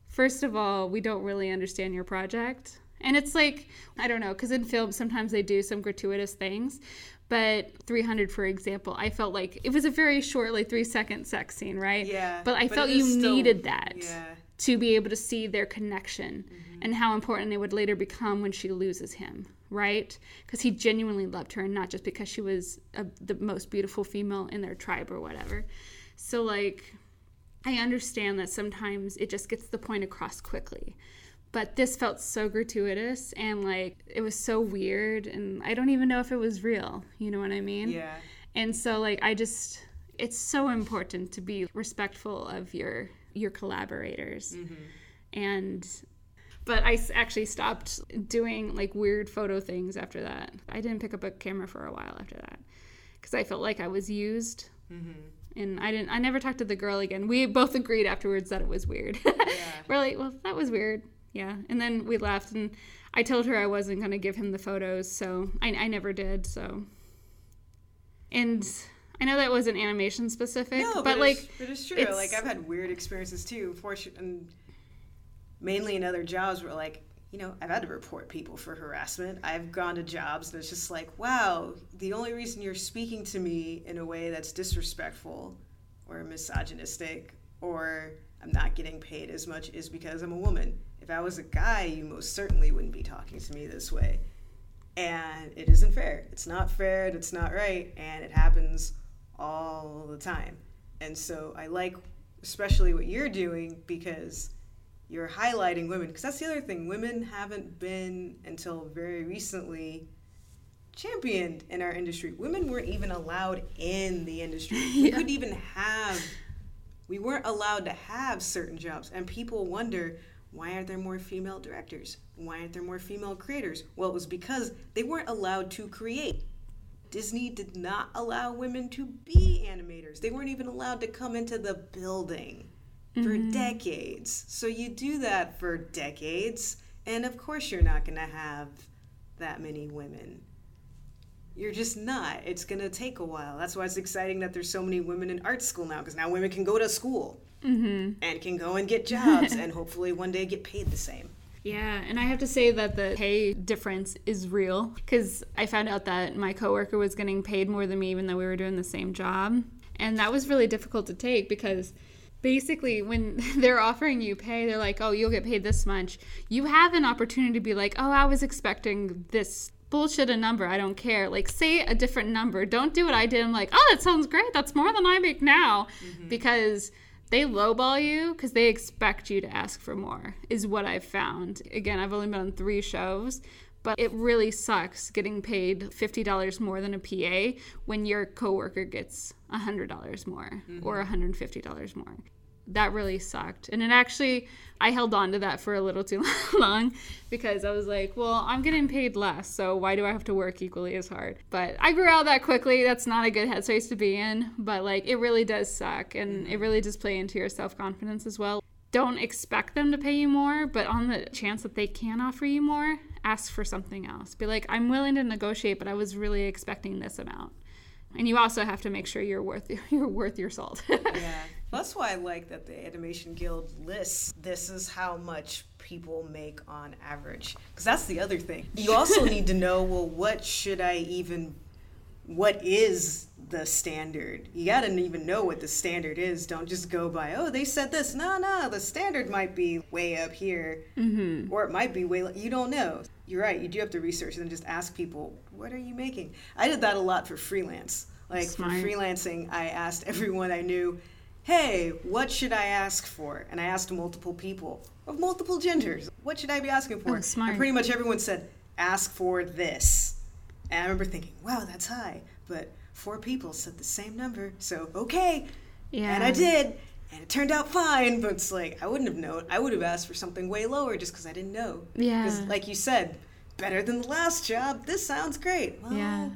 First of all we don't really understand your project. And it's like i don't know because in film sometimes they do some gratuitous things. But 300 for example i felt like it was a very short like three second sex scene right?
Yeah.
but i
but
felt you
still-
needed that
Yeah.
to be able to see their connection mm-hmm. And how important it would later become when she loses him, right? Because he genuinely loved her, and not just because she was a, the most beautiful female in their tribe or whatever. So, like, I understand that sometimes it just gets the point across quickly. But this felt so gratuitous and like it was so weird, and I don't even know if it was real. You know what I mean?
Yeah.
And so like I just it's so important to be respectful of your your collaborators. Mm-hmm. And but I actually stopped doing like weird photo things after that. I didn't pick up a camera for a while after that cuz I felt like I was used. Mm-hmm. And I didn't I never talked to the girl again. We both agreed afterwards that it was weird. We're like, "Well, that was weird." Yeah. And then we left and I told her I wasn't going to give him the photos, so I, I never did. So and I know that wasn't animation specific,
No,
but,
but,
like
it's, but it's true.
it's-
like I've had weird experiences too. Fortunate, and mainly in other jobs where like you know I've had to report people for harassment. I've gone to jobs and it's just like, wow, the only reason you're speaking to me in a way that's disrespectful or misogynistic or I'm not getting paid as much is because I'm a woman. If I was a guy, you most certainly wouldn't be talking to me this way. And it isn't fair. It's not fair, and it's not right, and it happens all the time. And so I like especially what you're doing because you're highlighting women because that's the other thing. Women haven't been until very recently championed in our industry. Women weren't even allowed in the industry. We couldn't even have we weren't allowed to have certain jobs. And people wonder why aren't there more female directors? Why aren't there more female creators? Well it was because they weren't allowed to create. Disney did not allow women to be animators. They weren't even allowed to come into the building for mm-hmm. decades. So you do that for decades, and of course you're not going to have that many women. You're just not. It's going to take a while. That's why it's exciting that there's so many women in art school now, because now women can go to school mm-hmm. and can go and get jobs and hopefully one day get paid the same.
Yeah, and I have to say that the pay difference is real because I found out that my coworker was getting paid more than me, even though we were doing the same job. And that was really difficult to take because basically, when they're offering you pay, they're like, oh, you'll get paid this much. You have an opportunity to be like, oh, I was expecting this bullshit a number. I don't care. Like, say a different number. Don't do what I did. I'm like, oh, that sounds great. That's more than I make now. Mm-hmm. Because they lowball you because they expect you to ask for more, is what I've found. Again, I've only been on three shows, but it really sucks getting paid $50 more than a PA when your coworker gets $100 more or mm-hmm. $150 more. That really sucked. And it actually, I held on to that for a little too long because I was like, well, I'm getting paid less, so why do I have to work equally as hard? But I grew out that quickly. That's not a good headspace to be in, but like it really does suck and it really does play into your self confidence as well. Don't expect them to pay you more, but on the chance that they can offer you more, ask for something else. Be like, I'm willing to negotiate, but I was really expecting this amount. And you also have to make sure you're worth you're worth your salt.
Yeah.
That's why I like that the Animation Guild lists this is how much people make on average. Because that's the other thing. You also need to know well, what should I even, what is the standard? You gotta even know what the standard is. Don't just go by, oh, they said this. No, no, the standard might be way up here, mm-hmm. or it might be way, you don't know. You're right, you do have to research and just ask people, what are you making? I did that a lot for freelance. Like Smart. for freelancing, I asked everyone I knew, hey, what should I ask for? And I asked multiple people of multiple genders, what should I be asking for?
Oh, smart.
And pretty much everyone said, ask for this. And I remember thinking, wow, that's high. But four people said the same number, so okay. Yeah. And I did. And it turned out fine, but it's like, I wouldn't have known. I would have asked for something way lower just because I didn't know.
Yeah.
Because, like you said, better than the last job. This sounds great. Well, yeah.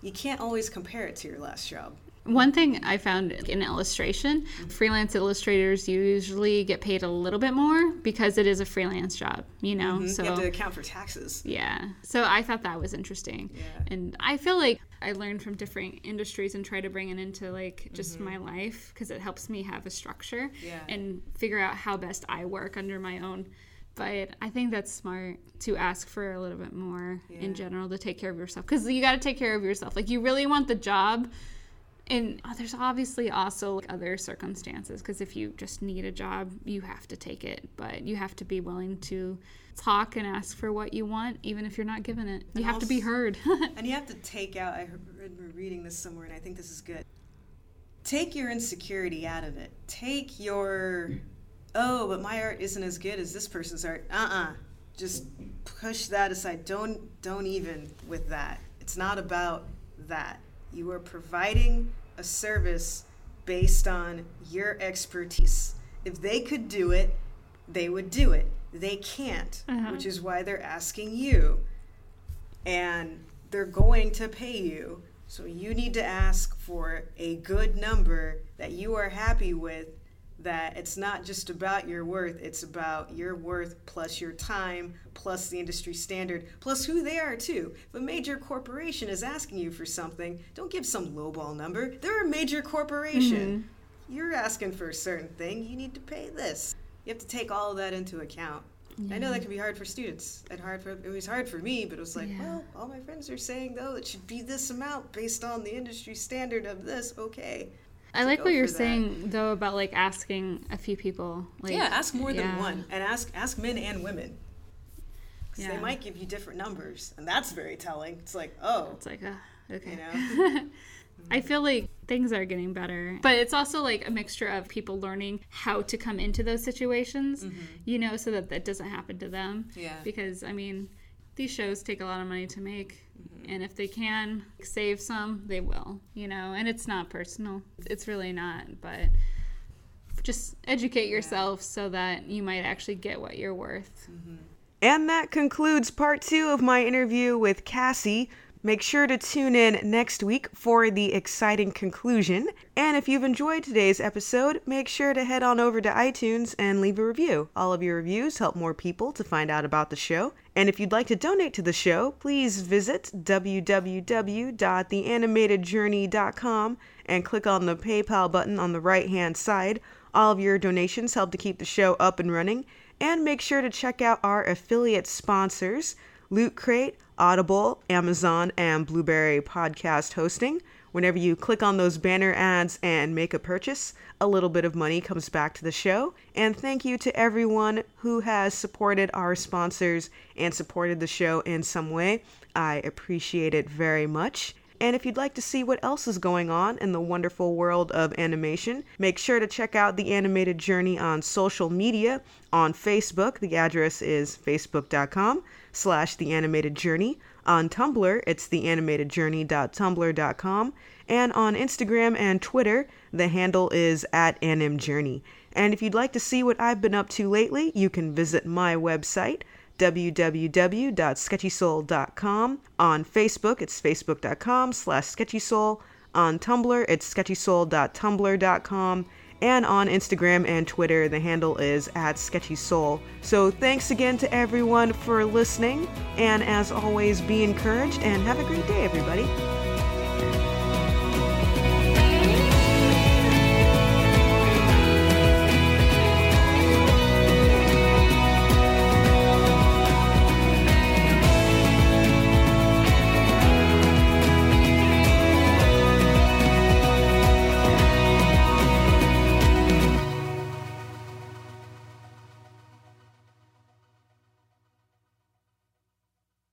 You can't always compare it to your last job.
One thing I found in illustration, freelance illustrators usually get paid a little bit more because it is a freelance job, you know.
Mm-hmm. So you have to account for taxes.
Yeah. So I thought that was interesting. Yeah. And I feel like I learned from different industries and try to bring it into like just mm-hmm. my life because it helps me have a structure
yeah.
and figure out how best I work under my own but I think that's smart to ask for a little bit more yeah. in general to take care of yourself because you got to take care of yourself. Like you really want the job, and oh, there's obviously also like other circumstances because if you just need a job, you have to take it, but you have to be willing to talk and ask for what you want, even if you're not given it. You and have also, to be heard.
and you have to take out. I remember reading this somewhere, and I think this is good. Take your insecurity out of it. Take your oh, but my art isn't as good as this person's art. Uh-uh. Just push that aside. Don't don't even with that. It's not about that. You are providing a service based on your expertise. If they could do it, they would do it. They can't, uh-huh. which is why they're asking you. And they're going to pay you. So you need to ask for a good number that you are happy with that it's not just about your worth, it's about your worth plus your time, plus the industry standard, plus who they are too. If a major corporation is asking you for something, don't give some lowball number. They're a major corporation. Mm-hmm. You're asking for a certain thing, you need to pay this. You have to take all of that into account. Yeah. I know that can be hard for students. And hard for it was hard for me, but it was like, yeah. well, all my friends are saying though it should be this amount based on the industry standard of this. Okay,
I like what you're saying though about like asking a few people. Like,
yeah, ask more yeah. than one, and ask ask men and women. Because yeah. they might give you different numbers, and that's very telling. It's like, oh,
it's like, uh, okay. You know? I feel like things are getting better, but it's also like a mixture of people learning how to come into those situations, mm-hmm. you know, so that that doesn't happen to them.
Yeah.
Because I mean, these shows take a lot of money to make mm-hmm. and if they can save some they will you know and it's not personal it's really not but just educate yourself yeah. so that you might actually get what you're worth
mm-hmm. and that concludes part two of my interview with cassie Make sure to tune in next week for the exciting conclusion. And if you've enjoyed today's episode, make sure to head on over to iTunes and leave a review. All of your reviews help more people to find out about the show. And if you'd like to donate to the show, please visit www.theanimatedjourney.com and click on the PayPal button on the right hand side. All of your donations help to keep the show up and running. And make sure to check out our affiliate sponsors Loot Crate, Audible, Amazon, and Blubrry podcast hosting. Whenever you click on those banner ads and make a purchase, a little bit of money comes back to the show. And thank you to everyone who has supported our sponsors and supported the show in some way. I appreciate it very much. And if you'd like to see what else is going on in the wonderful world of animation, make sure to check out the animated journey on social media. On Facebook, the address is facebook.com slash the animated journey. On Tumblr, it's theanimatedjourney.tumblr.com. And on Instagram and Twitter, the handle is at animjourney. And if you'd like to see what I've been up to lately, you can visit my website, www.sketchysoul.com. On Facebook, it's facebook.com slash sketchysoul. On Tumblr, it's sketchysoul.tumblr.com. And on Instagram and Twitter, the handle is at Sketchy Soul. So thanks again to everyone for listening. And as always, be encouraged and have a great day, everybody.